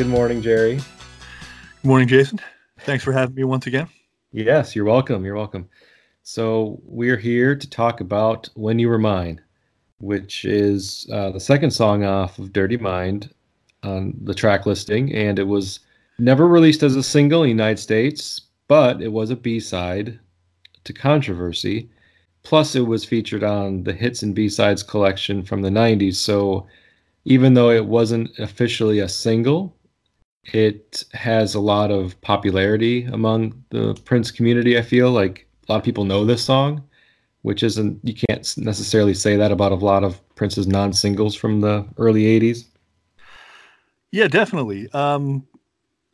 Good morning, Jerry. Good morning, Jason. Thanks for having me once again. Yes, you're welcome. You're welcome. So, we're here to talk about When You Were Mine, which is uh, the second song off of Dirty Mind on the track listing. And it was never released as a single in the United States, but it was a B side to Controversy. Plus, it was featured on the Hits and B Sides collection from the 90s. So, even though it wasn't officially a single, it has a lot of popularity among the Prince community. I feel like a lot of people know this song, which isn't, you can't necessarily say that about a lot of Prince's non singles from the early 80s. Yeah, definitely. Um,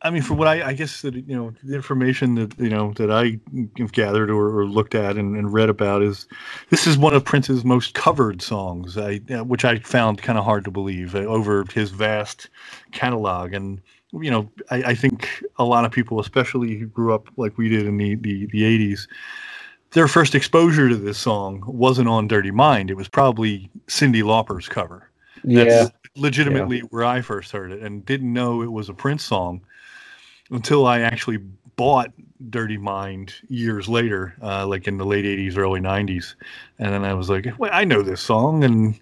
I mean, from what I, I guess that you know, the information that you know that I have gathered or, or looked at and, and, read about is this is one of Prince's most covered songs, I, which I found kind of hard to believe uh, over his vast catalog. And you know, I, I, think a lot of people, especially who grew up like we did in the, the the 80s, their first exposure to this song wasn't on Dirty Mind. It was probably Cyndi Lauper's cover. That's yeah. legitimately yeah. where I first heard it and didn't know it was a Prince song until I actually bought Dirty Mind years later, uh, like in the late '80s, early '90s, and then I was like, well, I know this song, and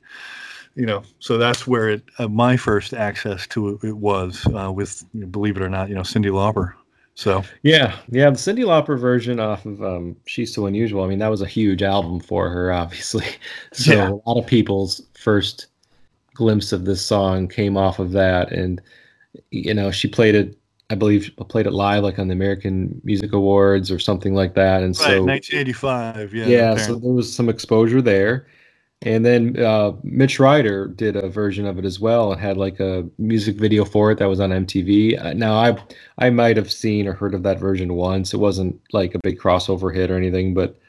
you know, so that's where it uh, my first access to it, it was uh, with, believe it or not, you know, Cyndi Lauper. So yeah, yeah, the Cyndi Lauper version off of um, "She's So Unusual." I mean, that was a huge album for her, obviously. So yeah. a lot of people's first glimpse of this song came off of that, and you know, she played it I believe played it live like on the American Music Awards or something like that. And right, so 1985, yeah. Yeah, apparently. so there was some exposure there. And then uh, Mitch Ryder did a version of it as well and had like a music video for it that was on MTV. Uh, now I I might have seen or heard of that version once. It wasn't like a big crossover hit or anything, but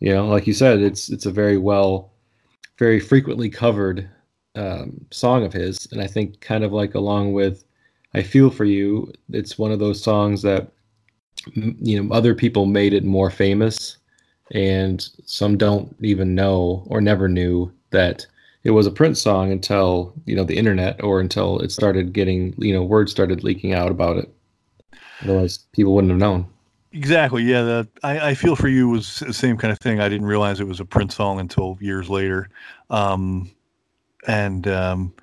you know, like you said, it's it's a very well, very frequently covered um, song of his, and I think kind of like along with I feel for you. It's one of those songs that you know other people made it more famous, and some don't even know or never knew that it was a Prince song until you know the internet or until it started getting you know word started leaking out about it. Otherwise, people wouldn't have known. Exactly. Yeah. The, I, I feel for you was the same kind of thing. I didn't realize it was a Prince song until years later. Um, and um,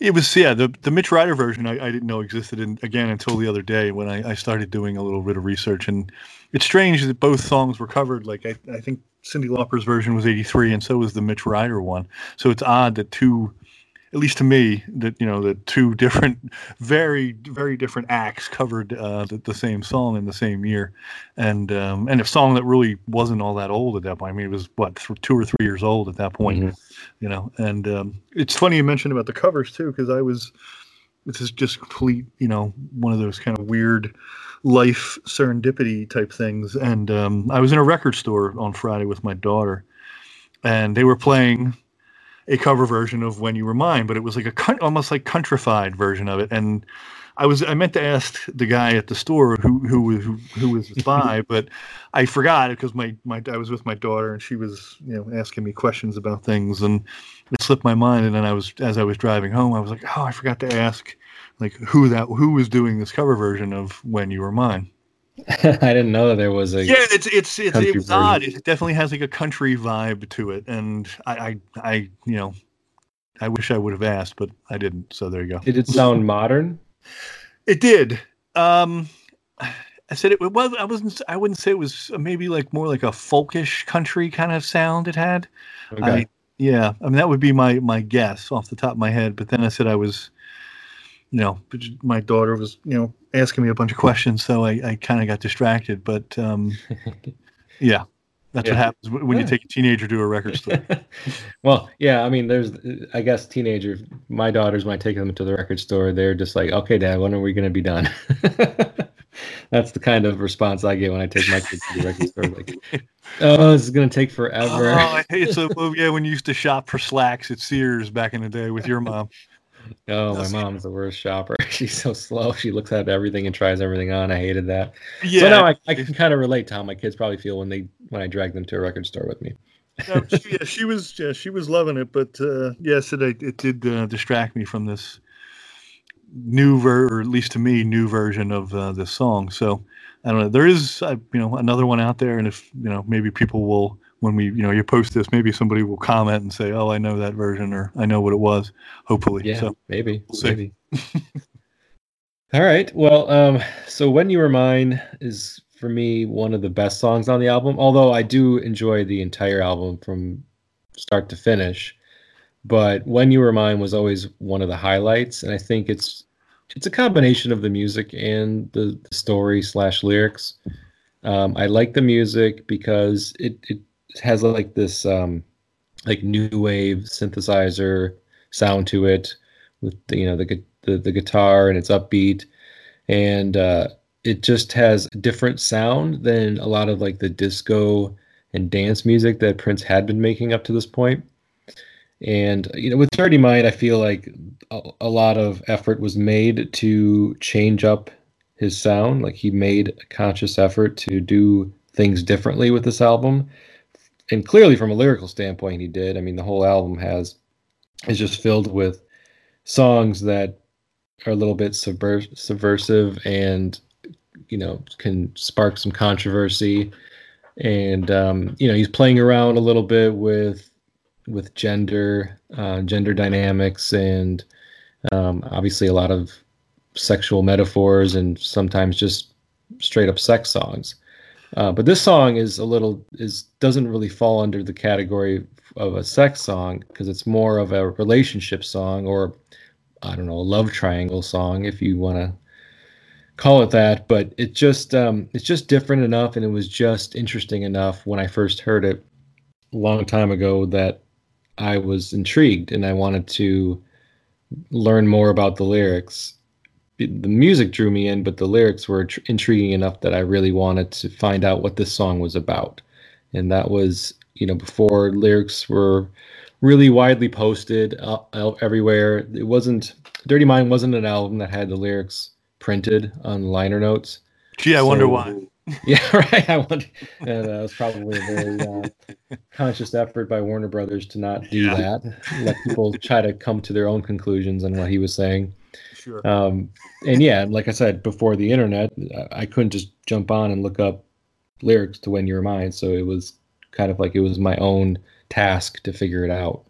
it was yeah the the Mitch Ryder version I, I didn't know existed in, again until the other day when I, I started doing a little bit of research. And it's strange that both songs were covered. Like I, I think Cyndi Lauper's version was 83 and so was the Mitch Ryder one. So it's odd that two at least to me, that you know the two different, very very different acts covered uh, the, the, same song in the same year, and um, and a song that really wasn't all that old at that point. I mean, it was what two or three years old at that point, mm-hmm. you know. And um, it's funny you mentioned about the covers too, because I was this is just complete, you know, one of those kind of weird life serendipity type things. And um, I was in a record store on Friday with my daughter, and they were playing a cover version of When You Were Mine, but it was like a almost like countrified version of it. And I was I meant to ask the guy at the store who who who, who was by, but I forgot it because my my I was with my daughter and she was you know asking me questions about things and it slipped my mind. And then I was as I was driving home, I was like, oh, I forgot to ask like who that who was doing this cover version of When You Were Mine. I didn't know that there was a yeah. It's it's it's, it was odd. It definitely has like a country vibe to it, and I I, I you know I wish I would have asked, but I didn't. So there you go. Did it sound modern? It did. Um, I said it, it was. I wasn't. I wouldn't say it was maybe like more like a folkish country kind of sound. It had. Okay. I, yeah, I mean that would be my my guess off the top of my head. But then I said I was you know, my daughter was, you know, asking me a bunch of questions, so I, I kind of got distracted. But um, yeah, that's yeah. what happens when yeah. you take a teenager to a record store. well, yeah, I mean, there's, I guess, teenagers. My daughters might take them to the record store. They're just like, okay, Dad, when are we going to be done? that's the kind of response I get when I take my kids to the record store. Like, oh, this is going to take forever. Oh, I hate so. Yeah, when you used to shop for slacks at Sears back in the day with your mom. Oh, my mom's the worst shopper. She's so slow. She looks at everything and tries everything on. I hated that. Yeah. So now I, I can kind of relate to how my kids probably feel when they when I drag them to a record store with me. no, she, yeah, she was yeah, she was loving it, but uh, yes, it it did uh, distract me from this new ver, or at least to me, new version of uh, this song. So I don't know. There is, uh, you know, another one out there, and if you know, maybe people will when we, you know, you post this, maybe somebody will comment and say, "Oh, I know that version," or "I know what it was." Hopefully, yeah, so, maybe, we'll maybe. All right. Well, um, so when you were mine is for me one of the best songs on the album. Although I do enjoy the entire album from start to finish, but when you were mine was always one of the highlights, and I think it's it's a combination of the music and the, the story slash lyrics. Um, I like the music because it it has like this um, like new wave synthesizer sound to it with the, you know the, the the guitar and it's upbeat and uh, it just has a different sound than a lot of like the disco and dance music that Prince had been making up to this point. And you know, with Dirty Mind, I feel like a, a lot of effort was made to change up his sound. Like he made a conscious effort to do things differently with this album and clearly from a lyrical standpoint he did. I mean the whole album has is just filled with songs that are a little bit subver- subversive and you know can spark some controversy. And um, you know he's playing around a little bit with with gender uh, gender dynamics and um, obviously a lot of sexual metaphors and sometimes just straight up sex songs uh, but this song is a little is doesn't really fall under the category of a sex song because it's more of a relationship song or I don't know a love triangle song if you want to call it that. But it just um, it's just different enough and it was just interesting enough when I first heard it a long time ago that I was intrigued and I wanted to learn more about the lyrics the music drew me in, but the lyrics were tr- intriguing enough that I really wanted to find out what this song was about. And that was, you know, before lyrics were really widely posted uh, everywhere. It wasn't Dirty Mind wasn't an album that had the lyrics printed on liner notes. Gee, I so, wonder why. yeah, right. I wonder. Yeah, that was probably a very uh, conscious effort by Warner Brothers to not do yeah. that. Let people try to come to their own conclusions on what he was saying. Sure. Um, and yeah, like I said before the internet, I couldn't just jump on and look up lyrics to "When You're Mine," so it was kind of like it was my own task to figure it out.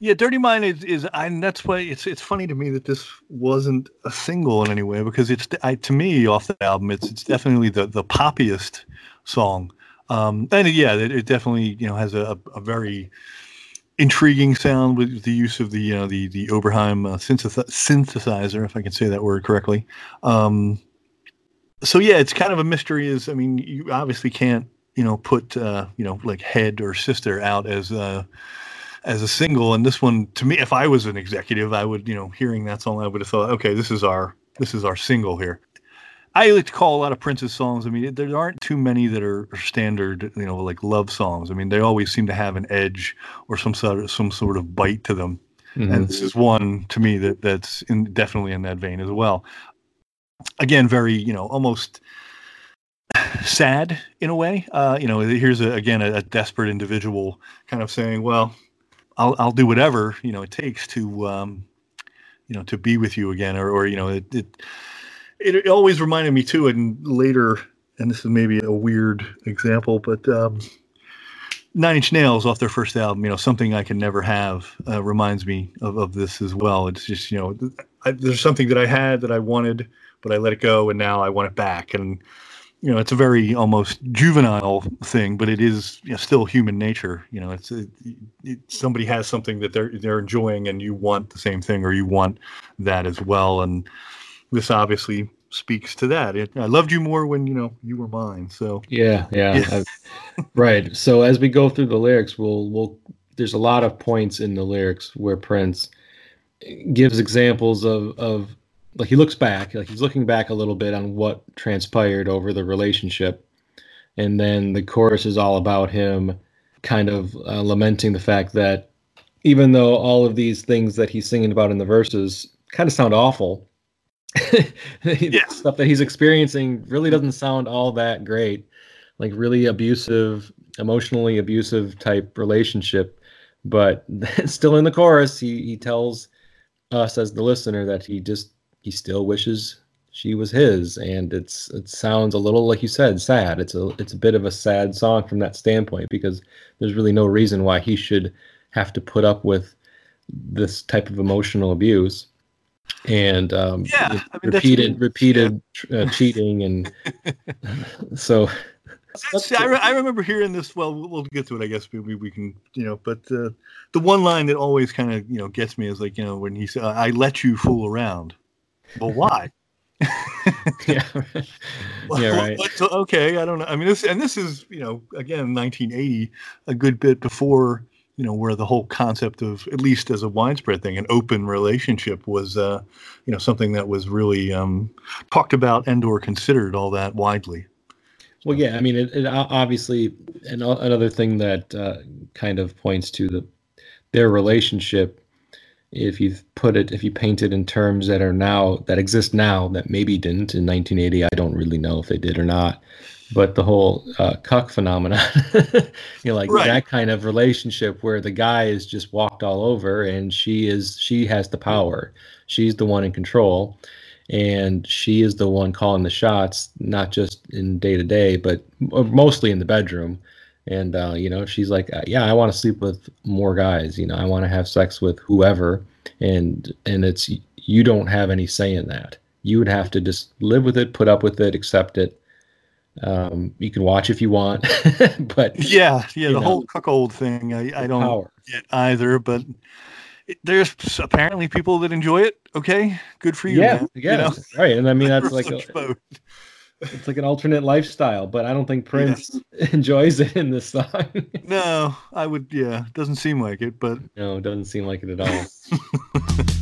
Yeah, "Dirty Mind" is is I, and that's why it's it's funny to me that this wasn't a single in any way because it's I, to me off the album it's it's definitely the the poppiest song. Um, and yeah, it, it, definitely you know has a, a very intriguing sound with the use of the uh, the the Oberheim uh, synthesi- synthesizer, if I can say that word correctly. Um, so yeah, it's kind of a mystery. Is I mean, you obviously can't you know put uh, you know like Head or Sister out as uh, as a single, and this one to me, if I was an executive, I would you know hearing that song, I would have thought, okay, this is our this is our single here. I like to call a lot of Prince's songs. I mean, there aren't too many that are, standard, you know, like love songs. I mean, they always seem to have an edge or some sort of some sort of bite to them. Mm-hmm. And this is one to me that that's in, definitely in that vein as well. Again, very you know almost sad in a way. Uh, you know, here's a, again a, a, desperate individual kind of saying, "Well, I'll I'll do whatever you know it takes to um, you know to be with you again," or or you know it, it it always reminded me too, and later, and this is maybe a weird example, but um, Nine Inch Nails off their first album, you know, something I can never have, uh, reminds me of, of this as well. It's just, you know, I, there's something that I had that I wanted, but I let it go, and now I want it back. And you know, it's a very almost juvenile thing, but it is you know, still human nature. You know, it's it, it, somebody has something that they're they're enjoying, and you want the same thing, or you want that as well. And this obviously speaks to that. It, I loved you more when you know you were mine. So yeah, yeah, yeah. right. So as we go through the lyrics, we'll we'll there's a lot of points in the lyrics where Prince gives examples of of like he looks back, like he's looking back a little bit on what transpired over the relationship, and then the chorus is all about him kind of uh, lamenting the fact that even though all of these things that he's singing about in the verses kind of sound awful yeah. stuff that he's experiencing really doesn't sound all that great. Like really abusive emotionally abusive type relationship. But still in the chorus he, he tells us as the listener that he just he still wishes she was his. And it's it sounds a little like you said sad. It's a it's a bit of a sad song from that standpoint because there's really no reason why he should have to put up with this type of emotional abuse and um, yeah, I mean, repeated repeated yeah. uh, cheating and so See, I, re- I, remember hearing this. Well, we'll get to it. I guess we, we can, you know. But uh, the one line that always kind of, you know, gets me is like, you know, when he said, "I let you fool around." Well, why? yeah, yeah, right. okay, I don't know. I mean, this and this is, you know, again, 1980, a good bit before you know, where the whole concept of, at least as a widespread thing, an open relationship was, uh, you know, something that was really um, talked about and or considered all that widely. Well, yeah, I mean, it, it obviously, and another thing that uh, kind of points to the their relationship. If you put it, if you paint it in terms that are now that exist now that maybe didn't in 1980, I don't really know if they did or not but the whole uh, cuck phenomenon, you know, like right. that kind of relationship where the guy is just walked all over and she is she has the power, she's the one in control, and she is the one calling the shots, not just in day to day, but mostly in the bedroom. And uh, you know, she's like, uh, yeah, I want to sleep with more guys. You know, I want to have sex with whoever, and and it's you don't have any say in that. You would have to just live with it, put up with it, accept it um, you can watch if you want, but yeah, yeah, the know, whole cuckold thing, I, I don't power. get either. But it, there's apparently people that enjoy it. Okay, good for you. Yeah, man. yeah, you know? right. And I mean, that's like a, it's like an alternate lifestyle. But I don't think Prince yes. enjoys it in this song. no, I would. Yeah, doesn't seem like it. But no, it doesn't seem like it at all.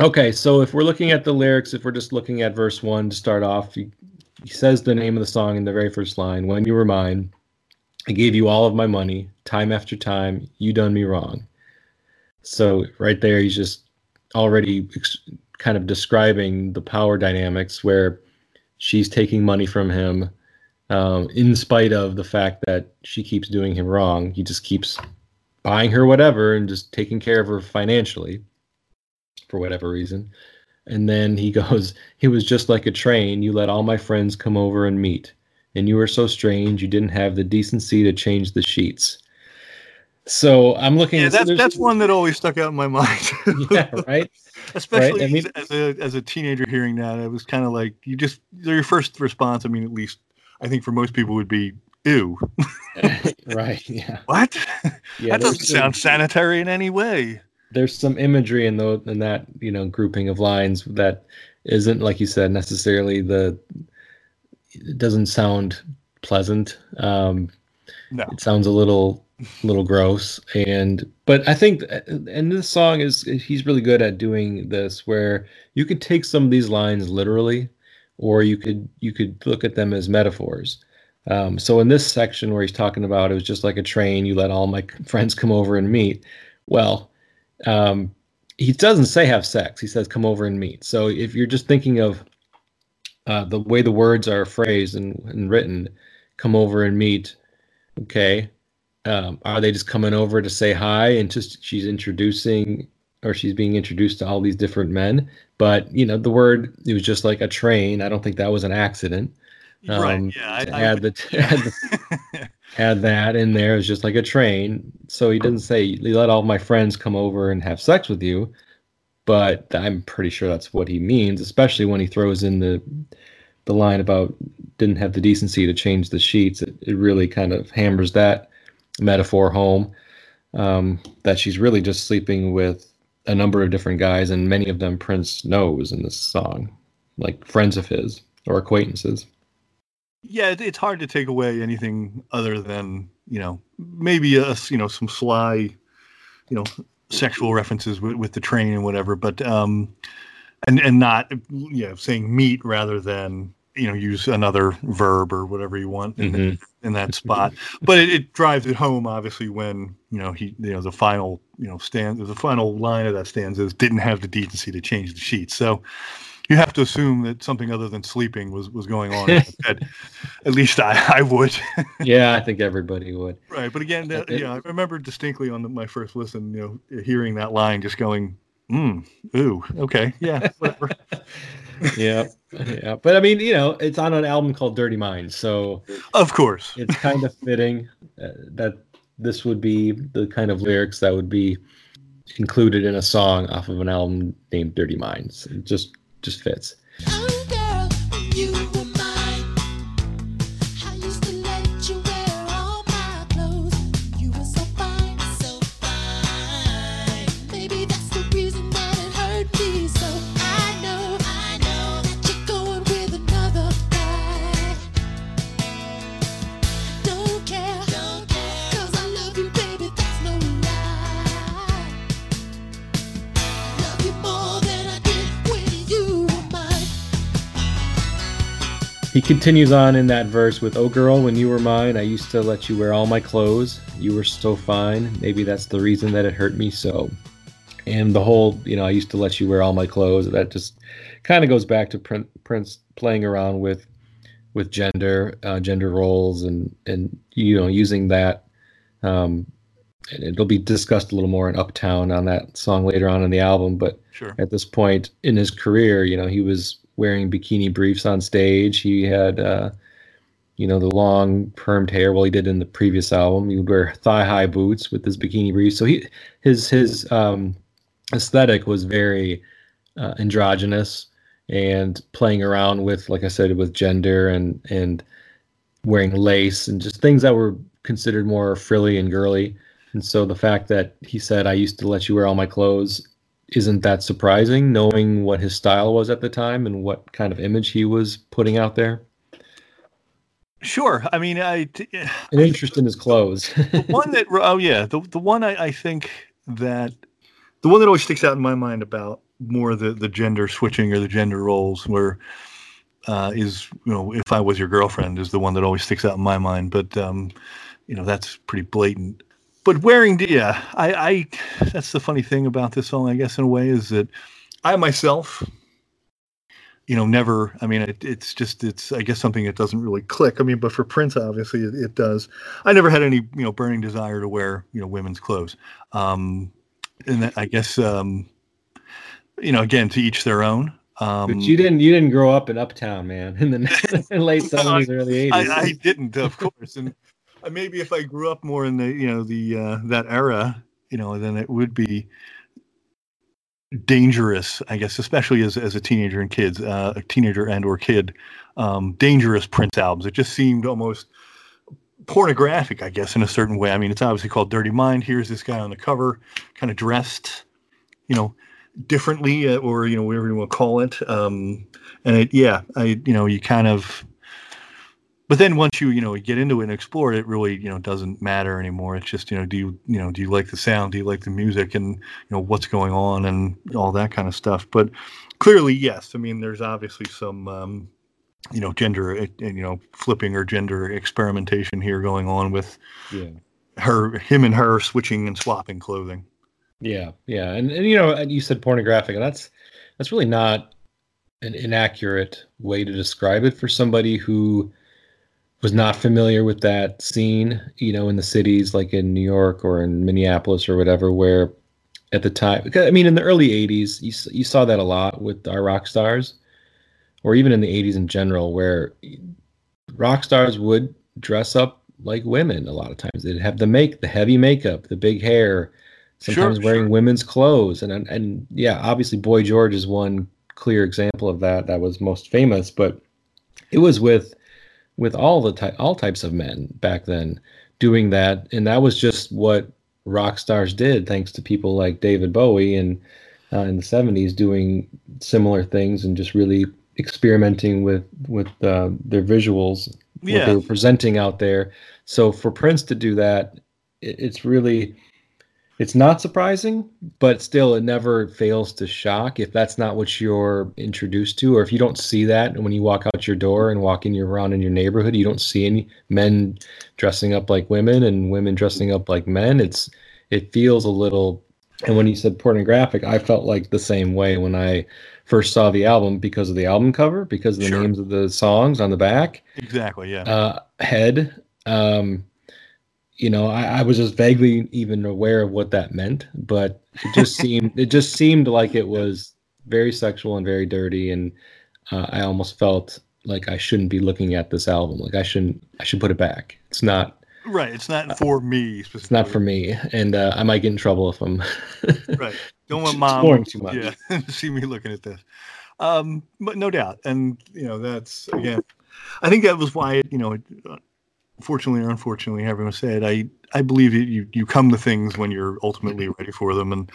Okay, so if we're looking at the lyrics, if we're just looking at verse one to start off, he, he says the name of the song in the very first line When you were mine, I gave you all of my money, time after time, you done me wrong. So right there, he's just already ex- kind of describing the power dynamics where she's taking money from him um, in spite of the fact that she keeps doing him wrong. He just keeps buying her whatever and just taking care of her financially for whatever reason. And then he goes, He was just like a train. You let all my friends come over and meet. And you were so strange, you didn't have the decency to change the sheets. So I'm looking yeah, at that's, that's one that always stuck out in my mind. yeah, right. Especially right? I mean, as a as a teenager hearing that, it was kind of like you just your first response. I mean, at least I think for most people would be ew. right. Yeah. What? Yeah, that doesn't sound sanitary in any way there's some imagery in the in that you know grouping of lines that isn't like you said necessarily the it doesn't sound pleasant. Um no. it sounds a little little gross. And but i think and this song is he's really good at doing this where you could take some of these lines literally or you could you could look at them as metaphors. Um, so in this section where he's talking about it was just like a train you let all my friends come over and meet. Well um, he doesn't say have sex. He says come over and meet. So if you're just thinking of uh, the way the words are phrased and, and written, come over and meet. Okay, um, are they just coming over to say hi and just she's introducing or she's being introduced to all these different men? But you know, the word it was just like a train. I don't think that was an accident. Um, right. Yeah. I, I add, the, add the add that in there as just like a train. So he doesn't say he let all my friends come over and have sex with you, but I'm pretty sure that's what he means, especially when he throws in the the line about didn't have the decency to change the sheets. It, it really kind of hammers that metaphor home um, that she's really just sleeping with a number of different guys, and many of them Prince knows in this song, like friends of his or acquaintances yeah, it's hard to take away anything other than you know maybe a you know some sly, you know, sexual references with, with the train and whatever, but um, and and not you know saying meat rather than you know use another verb or whatever you want in, mm-hmm. in that spot but it, it, drives it home obviously when you know he you know the final you know stand the final line of that stanza is didn't have the decency to change the sheets so you have to assume that something other than sleeping was was going on at least I, I would. yeah, I think everybody would. Right, but again, that, yeah, I remember distinctly on the, my first listen, you know, hearing that line, just going, "Hmm, ooh, okay, yeah, whatever." yeah, yeah, but I mean, you know, it's on an album called Dirty Minds, so of course, it's kind of fitting uh, that this would be the kind of lyrics that would be included in a song off of an album named Dirty Minds. It just just fits. Oh, continues on in that verse with, Oh girl, when you were mine, I used to let you wear all my clothes. You were so fine. Maybe that's the reason that it hurt me so. And the whole, you know, I used to let you wear all my clothes. That just kind of goes back to Prince playing around with with gender, uh, gender roles, and and you know using that. Um, and it'll be discussed a little more in Uptown on that song later on in the album. But sure. at this point in his career, you know, he was wearing bikini briefs on stage. He had, uh, you know, the long permed hair. Well, he did in the previous album. He would wear thigh high boots with his bikini briefs. So he, his his um, aesthetic was very uh, androgynous and playing around with, like I said, with gender and and wearing lace and just things that were considered more frilly and girly. And so the fact that he said, "I used to let you wear all my clothes," isn't that surprising knowing what his style was at the time and what kind of image he was putting out there? Sure. I mean, I an interest in his clothes. the one that oh yeah, the the one I, I think that the one that always sticks out in my mind about more the the gender switching or the gender roles where uh, is you know if I was your girlfriend is the one that always sticks out in my mind. But um, you know that's pretty blatant but wearing, yeah, I, I, that's the funny thing about this song, I guess, in a way, is that I myself, you know, never, I mean, it, it's just, it's, I guess, something that doesn't really click. I mean, but for Prince, obviously, it, it does. I never had any, you know, burning desire to wear, you know, women's clothes. Um, and I guess, um, you know, again, to each their own. Um, but you didn't you didn't grow up in Uptown, man, in the late seventies, early eighties. I, I, didn't, of course, and maybe if I grew up more in the you know the uh, that era, you know, then it would be dangerous, I guess, especially as as a teenager and kids, uh, a teenager and or kid, um, dangerous Prince albums. It just seemed almost pornographic, I guess, in a certain way. I mean, it's obviously called Dirty Mind. Here's this guy on the cover, kind of dressed, you know, differently, uh, or you know, whatever you want to call it. Um, and it, yeah, I, you know, you kind of but then once you you know get into it and explore it, it really you know doesn't matter anymore. It's just you know do you you know do you like the sound? Do you like the music and you know what's going on and all that kind of stuff. But clearly, yes. I mean, there's obviously some um, you know gender eh, eh, you know flipping or gender experimentation here going on with yeah. her him and her switching and swapping clothing. Yeah, yeah, and and you know you said pornographic, and that's that's really not an inaccurate way to describe it for somebody who was not familiar with that scene, you know, in the cities like in New York or in Minneapolis or whatever, where at the time, I mean, in the early 80s, you, you saw that a lot with our rock stars, or even in the 80s in general, where rock stars would dress up like women a lot of times. They'd have the make, the heavy makeup, the big hair, sometimes sure, wearing sure. women's clothes. And, and yeah, obviously, Boy George is one clear example of that that was most famous, but it was with with all the ty- all types of men back then doing that, and that was just what rock stars did, thanks to people like David Bowie and uh, in the '70s doing similar things and just really experimenting with with uh, their visuals, yeah. what they were presenting out there. So for Prince to do that, it, it's really it's not surprising, but still, it never fails to shock if that's not what you're introduced to, or if you don't see that And when you walk out your door and walk in your around in your neighborhood, you don't see any men dressing up like women and women dressing up like men. It's it feels a little. And when you said pornographic, I felt like the same way when I first saw the album because of the album cover, because of the Sure. names of the songs on the back. Exactly. Yeah. Uh, head. Um, you know, I, I was just vaguely even aware of what that meant, but it just seemed it just seemed like it was very sexual and very dirty, and uh, I almost felt like I shouldn't be looking at this album. Like I shouldn't, I should put it back. It's not, right. It's not for me specifically. it's not for me, and uh, I might get in trouble if I'm. Right. Don't want mom. too much. Yeah. see me looking at this. Um, but no doubt, and you know that's again. I think that was why you know, uh, fortunately or unfortunately, everyone said I. I believe you you come to things when you're ultimately ready for them, and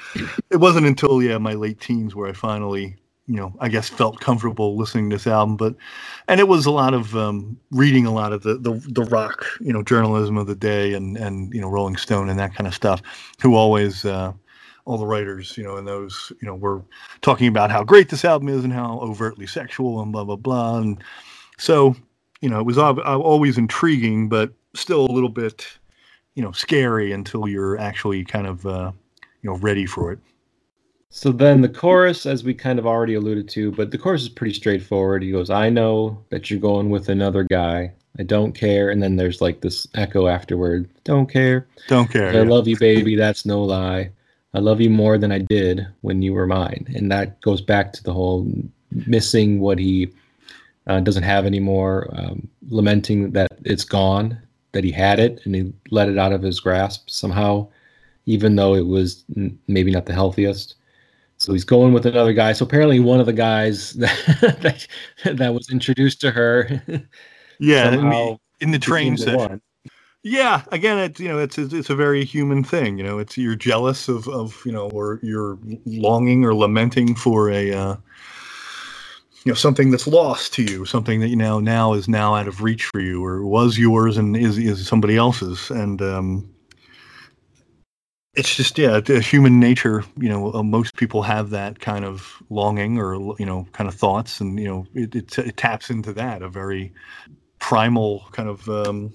it wasn't until yeah my late teens where I finally you know I guess felt comfortable listening to this album. But and it was a lot of um, reading a lot of the, the the rock you know journalism of the day and and you know Rolling Stone and that kind of stuff, who always. Uh, all the writers, you know, and those, you know, were talking about how great this album is and how overtly sexual and blah blah blah. And so, you know, it was uh, always intriguing, but still a little bit, you know, scary until you're actually kind of, uh, you know, ready for it. So then the chorus, as we kind of already alluded to, but the chorus is pretty straightforward. He goes, I know that you're going with another guy. I don't care. And then there's like this echo afterward. Don't care. Don't care. I love you, baby. That's no lie. I love you more than I did when you were mine. And that goes back to the whole missing what he uh, doesn't have anymore, um, lamenting that it's gone, that he had it and he let it out of his grasp somehow, even though it was n- maybe not the healthiest. So he's going with another guy. So apparently, one of the guys that that, that was introduced to her yeah. in the- in the train the Yeah, again, it's you know, it's it's a very human thing. You know, it's you're jealous of of you know, or you're longing or lamenting for a uh, you know something that's lost to you, something that you know now is now out of reach for you, or was yours and is is somebody else's, and um, it's just yeah, human nature. You know, uh, most people have that kind of longing or you know, kind of thoughts, and you know, it it, it taps into that a very primal kind of um,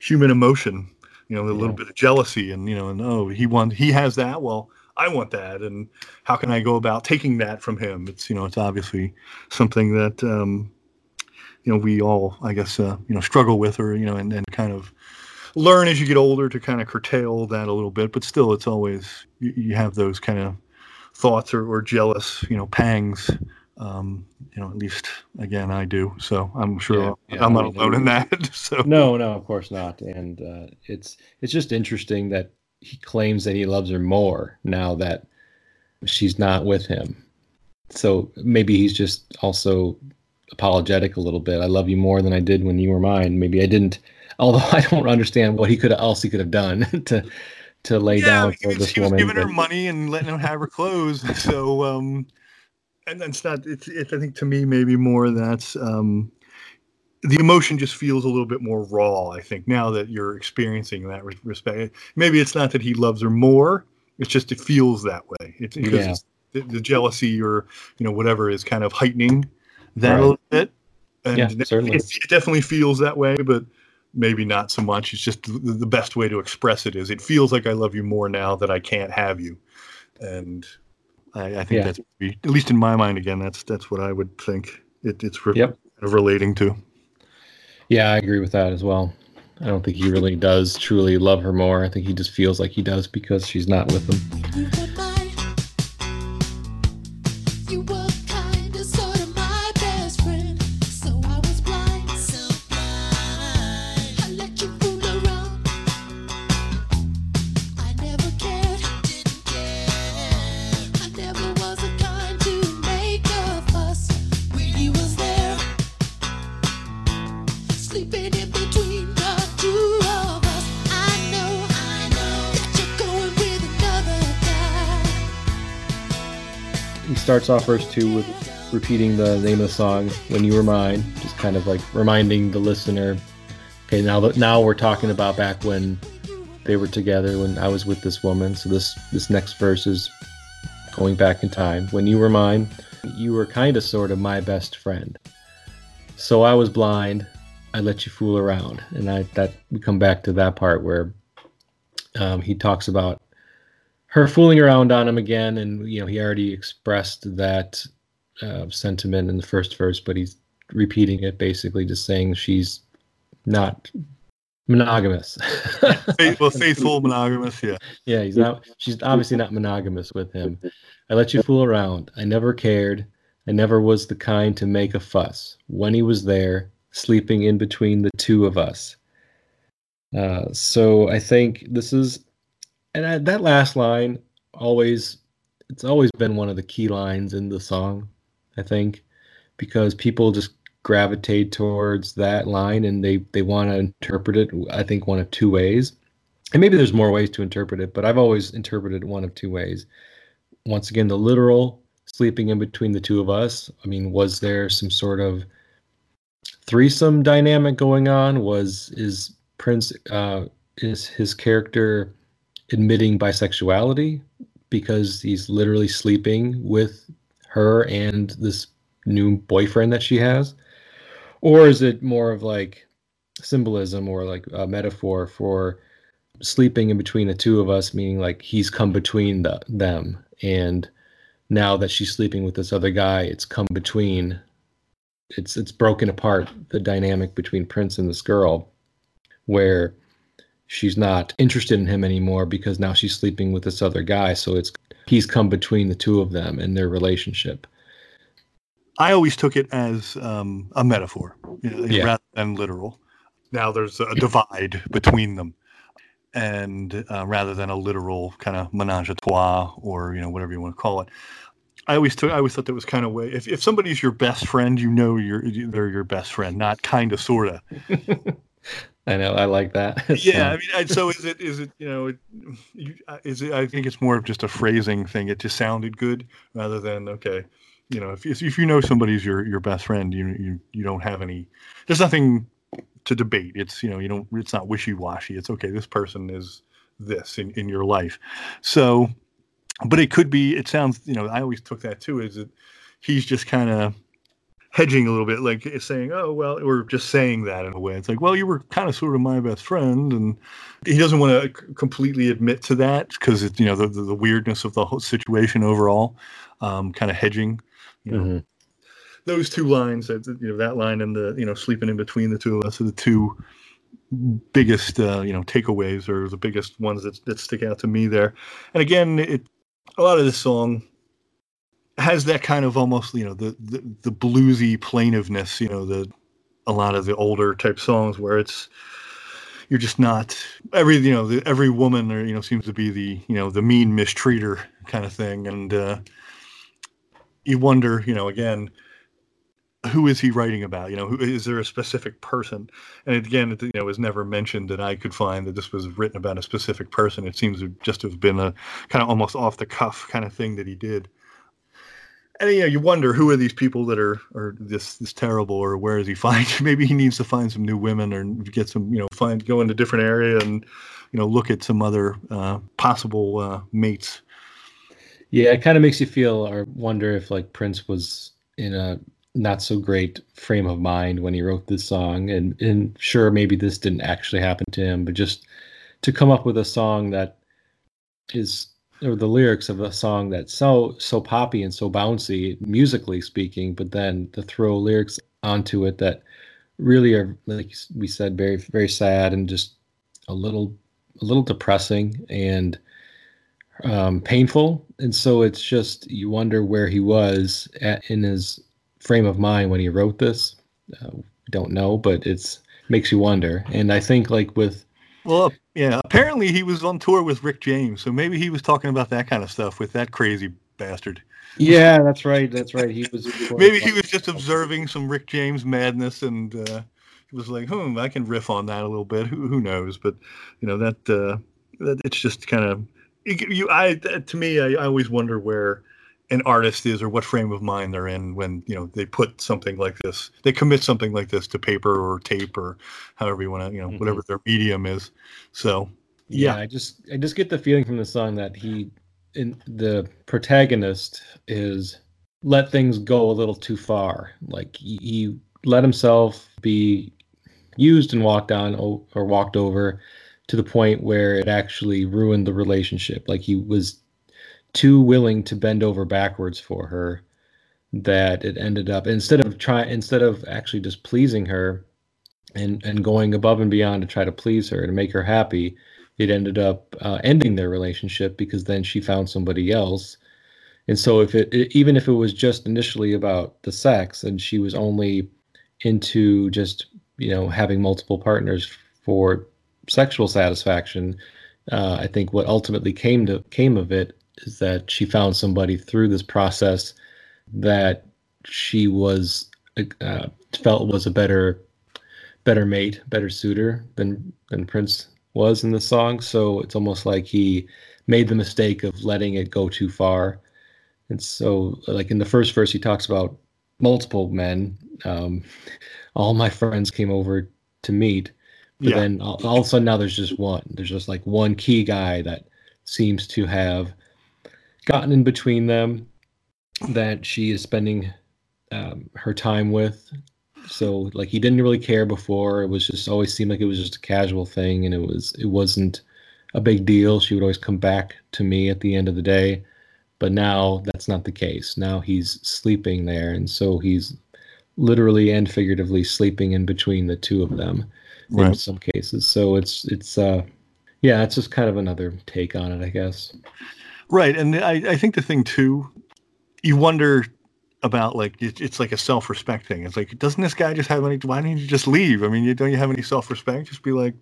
human emotion. You know, a little Yeah. bit of jealousy, and you know, and oh, he want he has that. Well, I want that, and how can I go about taking that from him? It's you know, it's obviously something that um, you know we all, I guess, uh, you know, struggle with, or you know, and, and kind of learn as you get older to kind of curtail that a little bit. But still, it's always you, you have those kind of thoughts or, or jealous, you know, pangs. Um, you know, at least again, I do. So I'm sure Yeah, yeah, I'm not alone in that. so No, no, of course not. And uh, it's it's just interesting that he claims that he loves her more now that she's not with him. So maybe he's just also apologetic a little bit. I love you more than I did when you were mine. Maybe I didn't. Although I don't understand what he could have else he could have done to to lay down he for was, this he was woman. giving her money and letting her have her clothes. So, um, and that's not. It's, it's. I think to me, maybe more that's um, the emotion just feels a little bit more raw. I think now that you're experiencing that re- respect, maybe it's not that he loves her more. It's just it feels that way. It's because Yeah. it's the, the jealousy or you know whatever is kind of heightening that Right. a little bit. And Yeah, it- certainly. it, it definitely feels that way, but maybe not so much. It's just the, the best way to express it is it feels like I love you more now that I can't have you, and I, I think Yeah. that's at least in my mind. Again, that's that's what I would think. It, it's re- Yep. kind of relating to. Yeah, I agree with that as well. I don't think he really does truly love her more. I think he just feels like he does because she's not with him. Starts off verse two with repeating the name of the song "When You Were Mine," just kind of like reminding the listener. Okay, now that now we're talking about back when they were together when I was with this woman. So this this next verse is going back in time. When you were mine, you were kind of sort of my best friend. So I was blind. I let you fool around, and I that we come back to that part where um, he talks about her fooling around on him again, and you know he already expressed that uh, sentiment in the first verse, but he's repeating it basically, just saying she's not monogamous. Faith- well, faithful, monogamous. Yeah. yeah, he's not. She's obviously not monogamous with him. I let you fool around. I never cared. I never was the kind to make a fuss. When he was there, sleeping in between the two of us. Uh, so I think this is, and I, that last line always, it's always been one of the key lines in the song. I think because people just gravitate towards that line and they they want to interpret it. I think one of two ways, and maybe there's more ways to interpret it, but I've always interpreted it one of two ways. Once again, the literal sleeping in between the two of us. I mean, was there some sort of threesome dynamic going on? Was is Prince uh, is his character admitting bisexuality because he's literally sleeping with her and this new boyfriend that she has? Or is it more of like symbolism or like a metaphor for sleeping in between the two of us, meaning like he's come between the, them and now that she's sleeping with this other guy, it's come between it's it's broken apart the dynamic between Prince and this girl where she's not interested in him anymore because now she's sleeping with this other guy so it's he's come between the two of them and their relationship I always took it as um, a metaphor you know, Yeah. rather than literal. Now there's a divide between them, and uh, rather than a literal kind of menage a trois or you know whatever you want to call it. I always took. I always thought that was kind of way. If, if somebody's your best friend, you know you're they're your best friend, not kind of sorta. i know i like that yeah, I mean, so is it? Is it? You know, it, you, uh, is it? I think it's more of just a phrasing thing. It just sounded good rather than okay. You know, if if you know somebody's your your best friend, you you you don't have any. There's nothing to debate. It's you know you don't. It's not wishy washy. It's okay. This person is this in in your life. So, but it could be. It sounds. You know, I always took that too. Is that he's just kind of hedging a little bit, like saying, "Oh well," or just saying that in a way. It's like, "Well, you were kind of sort of my best friend," and he doesn't want to completely admit to that because it's you know the, the the weirdness of the whole situation overall, um, kind of hedging. You know, Mhm. those two lines, that you know, that line and the you know sleeping in between the two of us are the two biggest uh, you know takeaways or the biggest ones that that stick out to me there. And again, it a lot of this song has that kind of almost you know the the, the bluesy plaintiveness, you know the a lot of the older type songs where it's you're just not every you know the, every woman or you know seems to be the you know the mean mistreater kind of thing. And uh you wonder you know again who is he writing about? You know who is there a specific person? And again it you know was never mentioned that i could find that this was written about a specific person. It seems to just have been a kind of almost off the cuff kind of thing that he did and you know you wonder who are these people that are are this this terrible or where is he find maybe he needs to find some new women or get some you know find go in a different area and you know look at some other uh, possible uh, mates. Yeah, it kind of makes you feel or wonder if like Prince was in a not so great frame of mind when he wrote this song, and and sure maybe this didn't actually happen to him, but just to come up with a song that is or the lyrics of a song that's so so poppy and so bouncy musically speaking, but then to throw lyrics onto it that really are like we said very very sad and just a little a little depressing and um, painful, and so it's just you wonder where he was at, in his frame of mind when he wrote this. Uh, don't know, but it's makes you wonder. And I think like with well yeah apparently he was on tour with rick james so maybe he was talking about that kind of stuff with that crazy bastard yeah, that's right, that's right. He was maybe he was just observing some rick james madness and uh he was like hmm i can riff on that a little bit who, who knows but you know that uh that it's just kind of you, i to me I, I always wonder where an artist is or what frame of mind they're in when you know they put something like this they commit something like this to paper or tape or however you want to you know Mhm. whatever their medium is so Yeah, Yeah. I just I just get the feeling from the song that he in the protagonist is let things go a little too far. Like he, he let himself be used and walked on or walked over to the point where it actually ruined the relationship. Like he was too willing to bend over backwards for her that it ended up instead of try instead of actually just pleasing her and and going above and beyond to try to please her to make her happy it ended up uh, ending their relationship because then she found somebody else. And so if it, it even if it was just initially about the sex and she was only into just you know having multiple partners for sexual satisfaction uh, i think what ultimately came to came of it is that she found somebody through this process that she was uh, felt was a better better mate, better suitor than than Prince was in the song. So it's almost like he made the mistake of letting it go too far. And so, like in the first verse, he talks about multiple men. Um, all my friends came over to meet, but Yeah. then all, all of a sudden now there's just one. There's just like one key guy that seems to have gotten in between them that she is spending um, her time with. So like he didn't really care before. It was just always seemed like it was just a casual thing, and it was it wasn't a big deal. She would always come back to me at the end of the day, but now that's not the case. Now he's sleeping there, and so he's literally and figuratively sleeping in between the two of them in some cases. So it's it's uh yeah, it's just kind of another take on it, I guess. Right, and I, I think the thing too, you wonder about like it's like a self-respect thing. It's like doesn't this guy just have any? Why don't you just leave? I mean, you don't you have any self-respect? Just be like,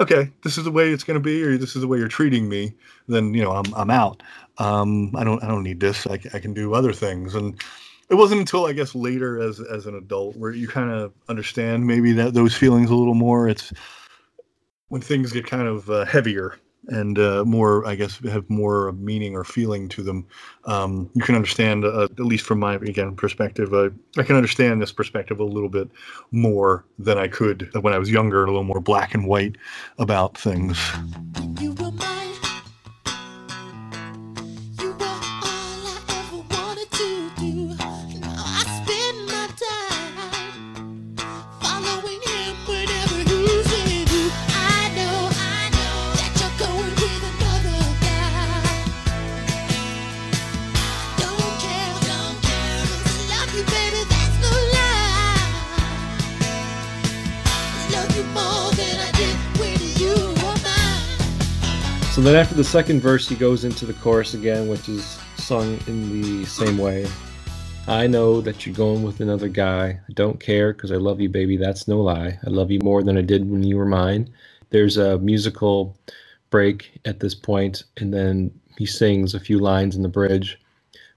okay, this is the way it's going to be, or this is the way you're treating me. Then you know I'm I'm out. Um, I don't I don't need this. I, I can do other things. And it wasn't until I guess later as as an adult where you kind of understand maybe that those feelings a little more. It's when things get kind of uh, heavier and uh, more, I guess, have more meaning or feeling to them. Um, you can understand, uh, at least from my again perspective, uh, I can understand this perspective a little bit more than I could when I was younger, a little more black and white about things. You So then after the second verse, he goes into the chorus again, which is sung in the same way. I know that you're going with another guy. I don't care because I love you, baby. That's no lie. I love you more than I did when you were mine. There's a musical break at this point, and then he sings a few lines in the bridge.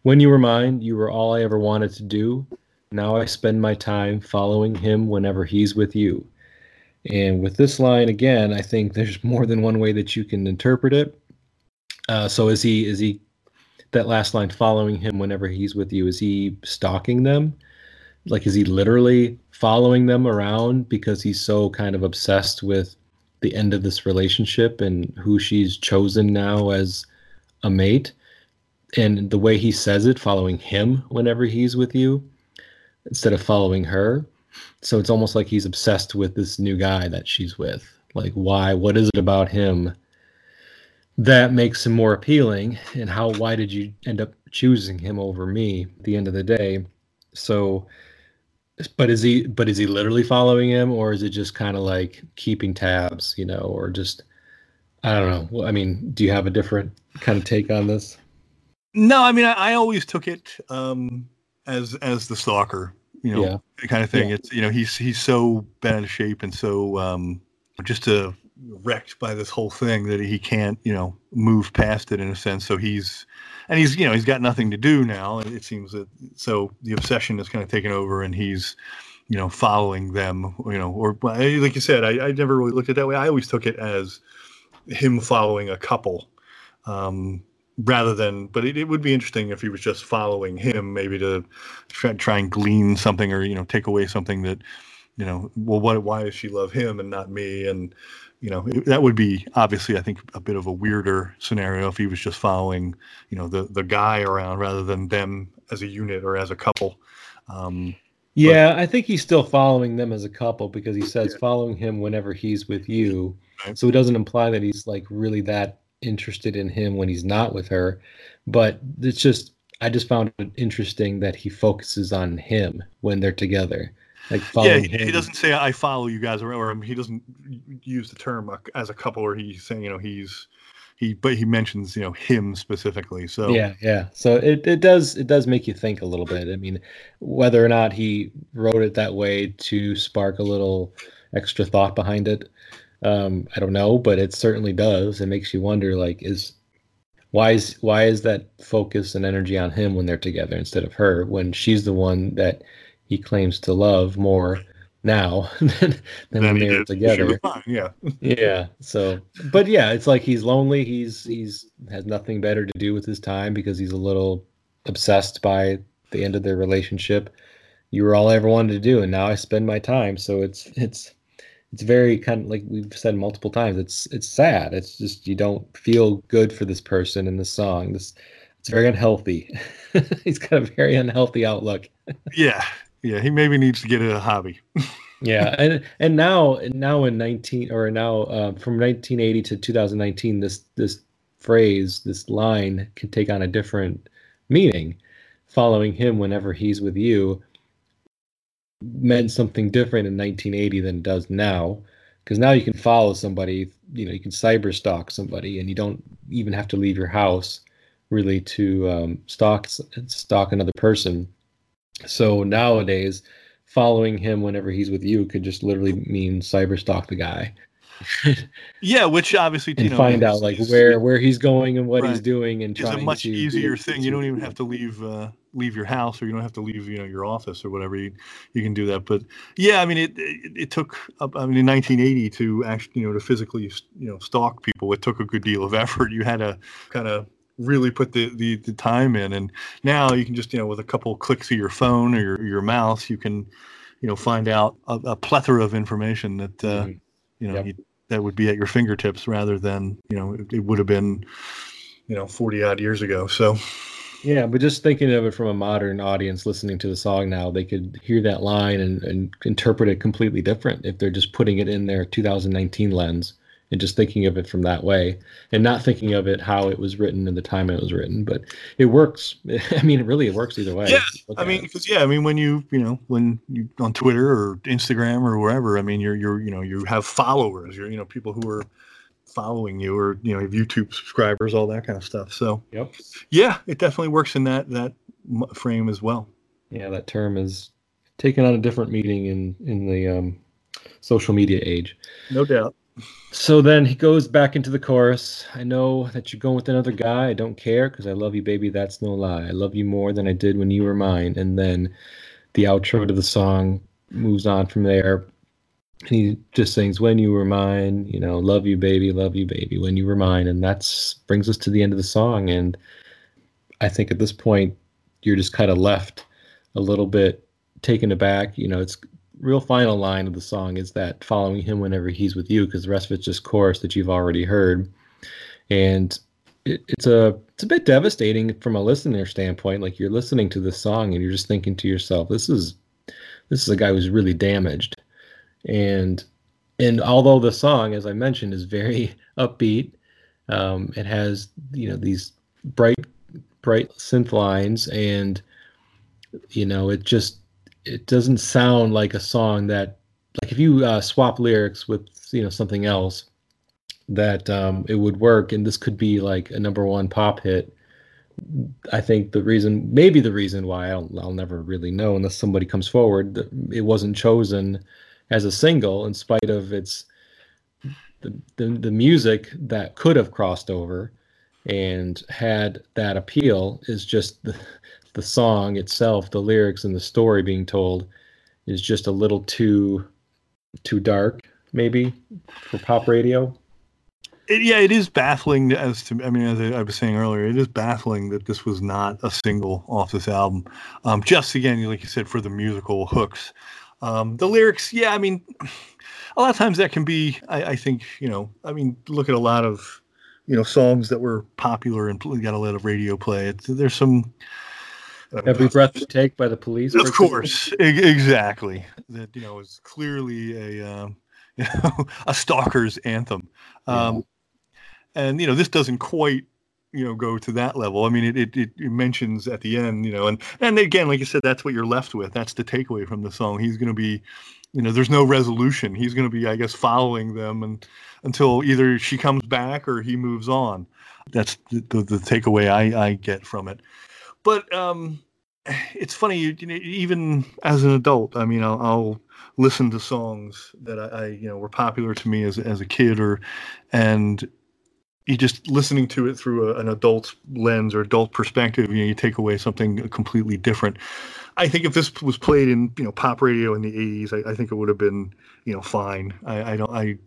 When you were mine, you were all I ever wanted to do. Now I spend my time following him whenever he's with you. And with this line again, I think there's more than one way that you can interpret it. Uh, so is he is he that last line following him whenever he's with you? Is he stalking them? Like is he literally following them around because he's so kind of obsessed with the end of this relationship and who she's chosen now as a mate? And the way he says it, following him whenever he's with you, instead of following her so it's almost like he's obsessed with this new guy that she's with. Like why what is it about him that makes him more appealing? And how why did you end up choosing him over me at the end of the day? So but is he but is he literally following him? Or is it just kind of like keeping tabs you know or just i don't know. Well, i mean do you have a different kind of take on this? No, I mean, I, I always took it um, as as the stalker, you know, Yeah. kind of thing. Yeah. It's you know, he's he's so bent out of shape and so um, just uh, wrecked by this whole thing that he can't, you know, move past it in a sense. So he's and he's you know he's got nothing to do now. It seems that so the obsession is kind of taken over, and he's you know following them, you know, or like you said, I, I never really looked at it that way. I always took it as him following a couple. Um, rather than but it, it would be interesting if he was just following him maybe to try, try and glean something or you know take away something that you know well what why does she love him and not me and you know it, that would be obviously I think a bit of a weirder scenario if he was just following you know the the guy around rather than them as a unit or as a couple. Um, Yeah, I think he's still following them as a couple because he says Yeah. following him whenever he's with you. Right. So it doesn't imply that he's like really that interested in him when he's not with her. But it's just I just found it interesting that he focuses on him when they're together. Like yeah, he, he doesn't say I follow you guys or, or he doesn't use the term as a couple or he's saying you know he's he but he mentions you know him specifically. So Yeah, yeah. So it, it does it does make you think a little bit. I mean, whether or not he wrote it that way to spark a little extra thought behind it, um, I don't know, but it certainly does. It makes you wonder, like, is why is why is that focus and energy on him when they're together instead of her when she's the one that he claims to love more now than, than when they were did. She together fine, Yeah. yeah so but yeah it's like he's lonely he's he's has nothing better to do with his time because he's a little obsessed by the end of their relationship you were all I ever wanted to do and now i spend my time so it's it's it's very kind of like we've said multiple times it's it's sad it's just you don't feel good for this person in the song this it's very unhealthy he's got a very unhealthy outlook Yeah. Yeah. He maybe needs to get a hobby. yeah and and now now in 19 or now uh, from 1980 to 2019 this this phrase this line can take on a different meaning following him whenever he's with you meant something different in 1980 than it does now. Because now you can follow somebody you know you can cyber stalk somebody and you don't even have to leave your house really to um, stalk stalk another person. So nowadays following him whenever he's with you could just literally mean cyber stalk the guy. Yeah, which obviously and you know, find out like where where he's going and what he's doing and it's a much to easier thing. You don't even have to leave uh, leave your house, or you don't have to leave you know your office or whatever. You, you can do that. But yeah, I mean, it it, it took up. I mean, in 1980 to actually you know to physically you know stalk people, it took a good deal of effort. You had to kind of really put the, the the time in, and now you can just you know with a couple clicks of your phone or your, your mouse, you can you know find out a, a plethora of information that uh, Mhm. you know Yep. you, that would be at your fingertips rather than you know it, it would have been you know 40 odd years ago so Yeah, but just thinking of it from a modern audience listening to the song now, they could hear that line and, and interpret it completely different if they're just putting it in their 2019 lens and just thinking of it from that way and not thinking of it how it was written and the time it was written. But it works. I mean, it really it works either way. Yeah, i mean because yeah i mean when you you know when you on twitter or instagram or wherever i mean you're you're you know you have followers you're you know people who are following you or you know youtube subscribers all that kind of stuff so yep. yeah it definitely works in that that frame as well Yeah, that term is taken on a different meaning in in the um, social media age. no doubt So then he goes back into the chorus. I know that you're going with another guy. I don't care because I love you, baby. That's no lie. I love you more than I did when you were mine. And then the outro to the song moves on from there. And he just sings, When you were mine, you know, love you, baby, love you, baby, when you were mine. And that's brings us to the end of the song. And I think at this point, you're just kind of left a little bit taken aback. You know, it's real final line of the song is that following him whenever he's with you because the rest of it's just chorus that you've already heard and it, it's a it's a bit devastating from a listener standpoint like you're listening to this song and you're just thinking to yourself this is this is a guy who's really damaged and and although the song as i mentioned is very upbeat um, it has you know these bright bright synth lines and you know it just it doesn't sound like a song that like if you uh, swap lyrics with you know something else that um, it would work and this could be like a number one pop hit i think the reason maybe the reason why I'll, I'll never really know unless somebody comes forward it wasn't chosen as a single in spite of its the, the, the music that could have crossed over and had that appeal is just the, the song itself, the lyrics and the story being told is just a little too too dark, maybe for pop radio. It, yeah, it is baffling as to. I mean, as I, I was saying earlier, it is baffling that this was not a single off this album. Um, just again, like you said, for the musical hooks. Um, the lyrics, yeah, I mean, a lot of times that can be. I, I think you know. I mean, look at a lot of you know songs that were popular and got a lot of radio play. It's, there's some. Every breath you take by the police. Of course, e- exactly. That you know is clearly a um, you know a stalker's anthem, um, and you know this doesn't quite you know go to that level. I mean, it, it it mentions at the end, you know, and and again, like you said, that's what you're left with. That's the takeaway from the song. He's going to be, you know, there's no resolution. He's going to be, I guess, following them and until either she comes back or he moves on. That's the, the, the takeaway I, I get from it. But um, it's funny, you, you know, even as an adult, I mean, I'll, I'll listen to songs that I, I, you know, were popular to me as, as a kid or, and you just listening to it through a, an adult lens or adult perspective, you know, you take away something completely different. I think if this was played in, you know, pop radio in the '80s, I, I think it would have been, you know, fine. I, I don't, I,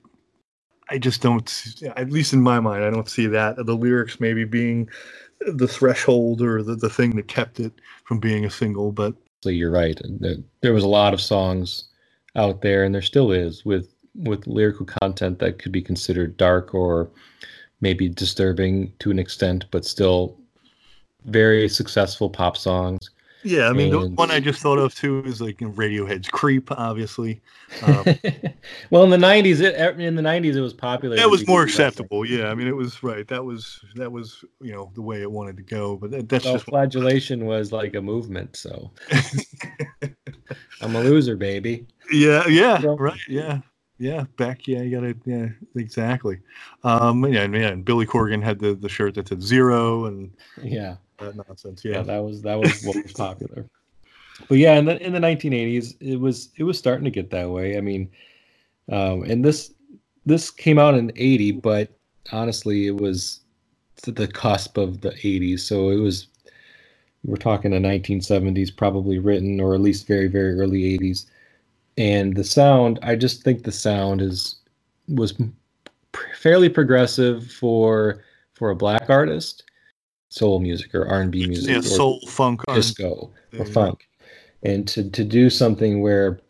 I just don't, at least in my mind, I don't see that the lyrics maybe being the threshold or the, the thing that kept it from being a single. But So you're right. There, was a lot of songs out there, and there still is with with lyrical content that could be considered dark or maybe disturbing to an extent, but still very successful pop songs. yeah, I mean, the one I just thought of too is like Radiohead's "Creep," obviously. Um, well, in the '90s, it, in the '90s, it was popular. that was more acceptable. Yeah, I mean, it was right. That was that was you know the way it wanted to go. But that, that's just Self-flagellation was like a movement. So I'm a loser, baby. yeah, yeah, Well- right, yeah, yeah. Back, yeah, you gotta, yeah, exactly. Um, yeah, and, yeah, and Billy Corgan had the the shirt that said zero and Yeah. that nonsense. yeah, Yeah, that was that was what was popular. But yeah, in the in the 1980s, it was it was starting to get that way. I mean, um, and this this came out in 80, but honestly, it was the cusp of the 80s, so it was we're talking the 1970s, probably written, or at least very very early 80s. And the sound, I just think the sound is was pr- fairly progressive for for a black artist, soul music or R&B music, yeah, or soul funk. Disco or you funk and to to do something where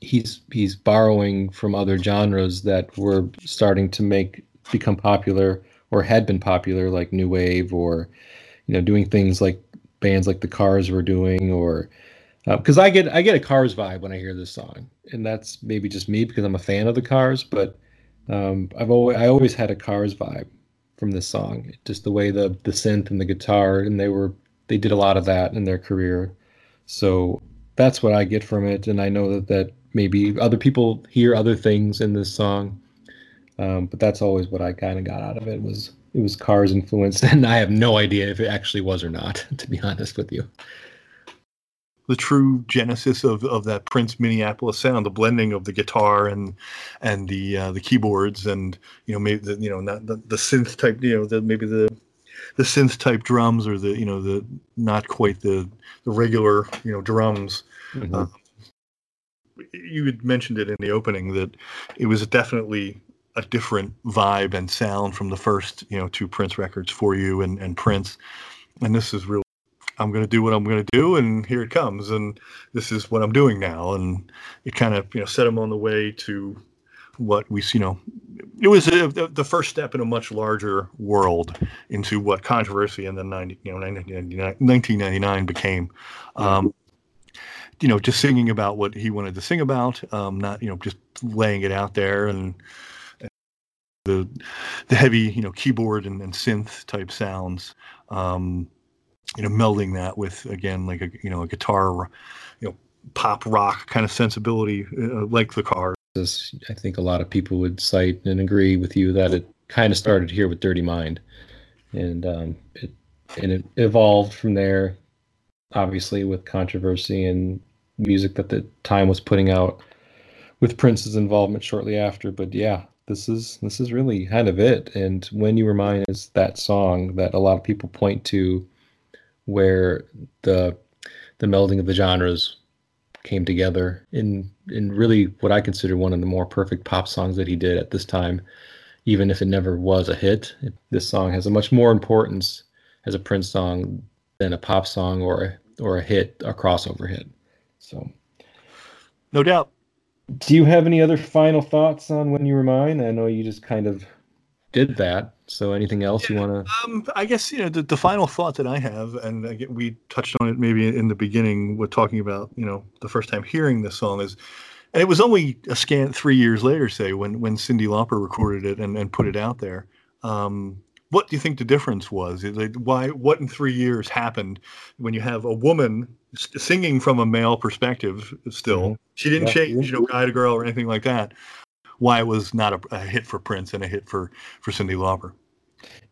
he's he's borrowing from other genres that were starting to make become popular or had been popular like new wave or you know doing things like bands like the cars were doing or because I get I get a Cars vibe when I hear this song, and that's maybe just me because I'm a fan of the Cars. But um, I've always I always had a Cars vibe from this song, just the way the the synth and the guitar, and they were they did a lot of that in their career. So that's what I get from it, and I know that that maybe other people hear other things in this song, um, but that's always what I kind of got out of it was it was Cars influenced, and I have no idea if it actually was or not, to be honest with you. The true genesis of, of that Prince Minneapolis sound, the blending of the guitar and and the uh, the keyboards and you know maybe the you know not the, the synth type you know the maybe the the synth type drums or the you know the not quite the the regular you know drums. Mhm. Uh, You had mentioned it in the opening that it was definitely a different vibe and sound from the first you know two Prince records for you and and Prince, and this is really. I'm going to do what I'm going to do, and here it comes, and this is what I'm doing now, and it kind of you know set him on the way to what we you know it was a, the, the first step in a much larger world into what controversy in the 90 you know 1999 1999 became. Um, you know, just singing about what he wanted to sing about, um, not you know just laying it out there and, and the the heavy you know keyboard and, and synth type sounds. Um, you know, melding that with again like a you know a guitar, you know, pop rock kind of sensibility, uh, like the car. i think a lot of people would cite and agree with you that it kind of started here with dirty mind. And um, it and it evolved from there obviously with controversy and music that the time was putting out with prince's involvement shortly after. But yeah this is this is really kind of it. And when you were mine is that song that a lot of people point to where the the melding of the genres came together in in really what I consider one of the more perfect pop songs that he did at this time, even if it never was a hit. This song has a much more importance as a Prince song than a pop song or a, or a hit, a crossover hit. So No doubt. Do you have any other final thoughts on When You Were Mine? I know you just kind of did that. So anything else you want to? Um, I guess you know the, the final thought that I have, and again, we touched on it maybe in the beginning with talking about you know the first time hearing this song is, and it was only a scant three years later, say when when Cyndi Lauper recorded it and, and put it out there. Um, what do you think the difference was? Like, why? What in three years happened when you have a woman singing from a male perspective? Still, mm-hmm. she didn't yeah. change, you know, guy to girl or anything like that. Why it was not a, a hit for Prince and a hit for for Cyndi Lauper?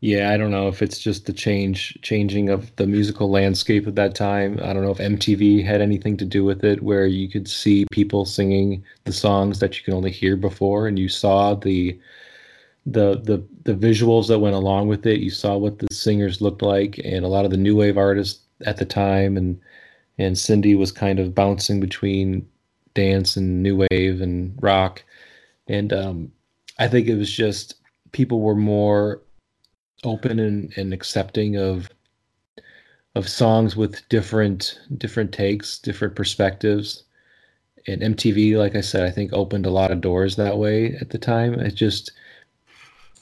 Yeah, I don't know if it's just the change changing of the musical landscape at that time. I don't know if MTV had anything to do with it where you could see people singing the songs that you can only hear before and you saw the the the the visuals that went along with it. You saw what the singers looked like and a lot of the new wave artists at the time and and Cyndi was kind of bouncing between dance and new wave and rock. And um I think it was just people were more open and, and accepting of of songs with different different takes, different perspectives. And MTV, like I said, I think opened a lot of doors that way at the time. It just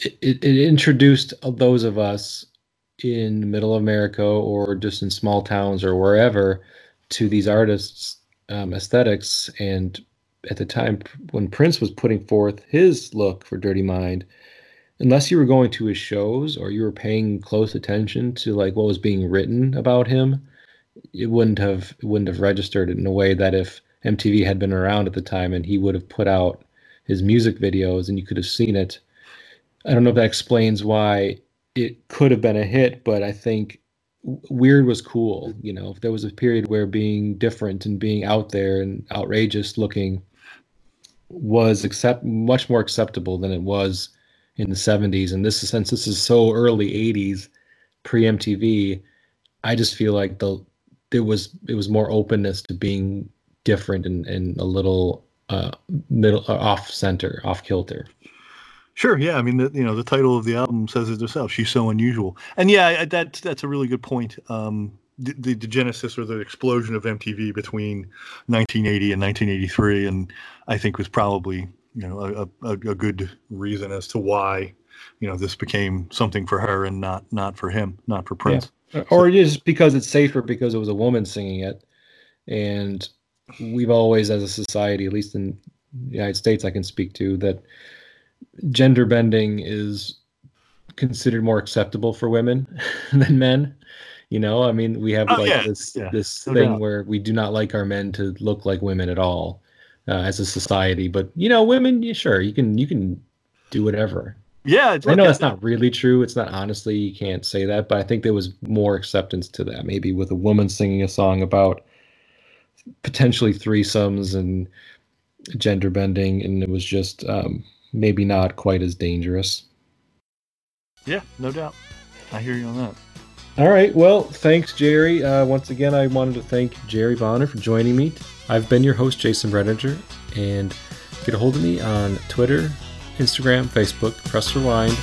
it, it, introduced those of us in middle America or just in small towns or wherever to these artists' um, aesthetics. And at the time when Prince was putting forth his look for Dirty Mind, unless you were going to his shows or you were paying close attention to like what was being written about him, it wouldn't have it wouldn't have registered in a way that if MTV had been around at the time and he would have put out his music videos and you could have seen it. I don't know if that explains why it could have been a hit, but I think weird was cool. You know, if there was a period where being different and being out there and outrageous looking was accept much more acceptable than it was in the 70s and this is since this is so early 80s pre MTV I just feel like the there was it was more openness to being different and, and a little uh middle uh, off center off kilter Sure. Yeah. I mean, the, you know, the title of the album says it itself. She's so unusual, and yeah, that's that's a really good point. Um, the, the, genesis or the explosion of MTV between 1980 and 1983, and I think was probably you know a, a, a good reason as to why you know this became something for her and not not for him not for prince. Yeah. or so, just because it's safer because it was a woman singing it. And we've always as a society at least in the united states i can speak to that gender bending is considered more acceptable for women than men you know i mean we have oh, like yeah. this yeah. this no thing doubt. where we do not like our men to look like women at all uh, as a society. But you know, women, yeah, sure, you can you can do whatever. Yeah, I know that's not really true. It's not honestly, you can't say that, but I think there was more acceptance to that. Maybe with a woman singing a song about potentially threesomes and gender bending, and it was just um, maybe not quite as dangerous. Yeah, no doubt. I hear you on that. All right. Well, thanks, Jerry. Uh, once again, I wanted to thank Jerry Bonner for joining me. I've been your host, Jason Bredinger, and get a hold of me on Twitter, Instagram, Facebook, Press Rewind,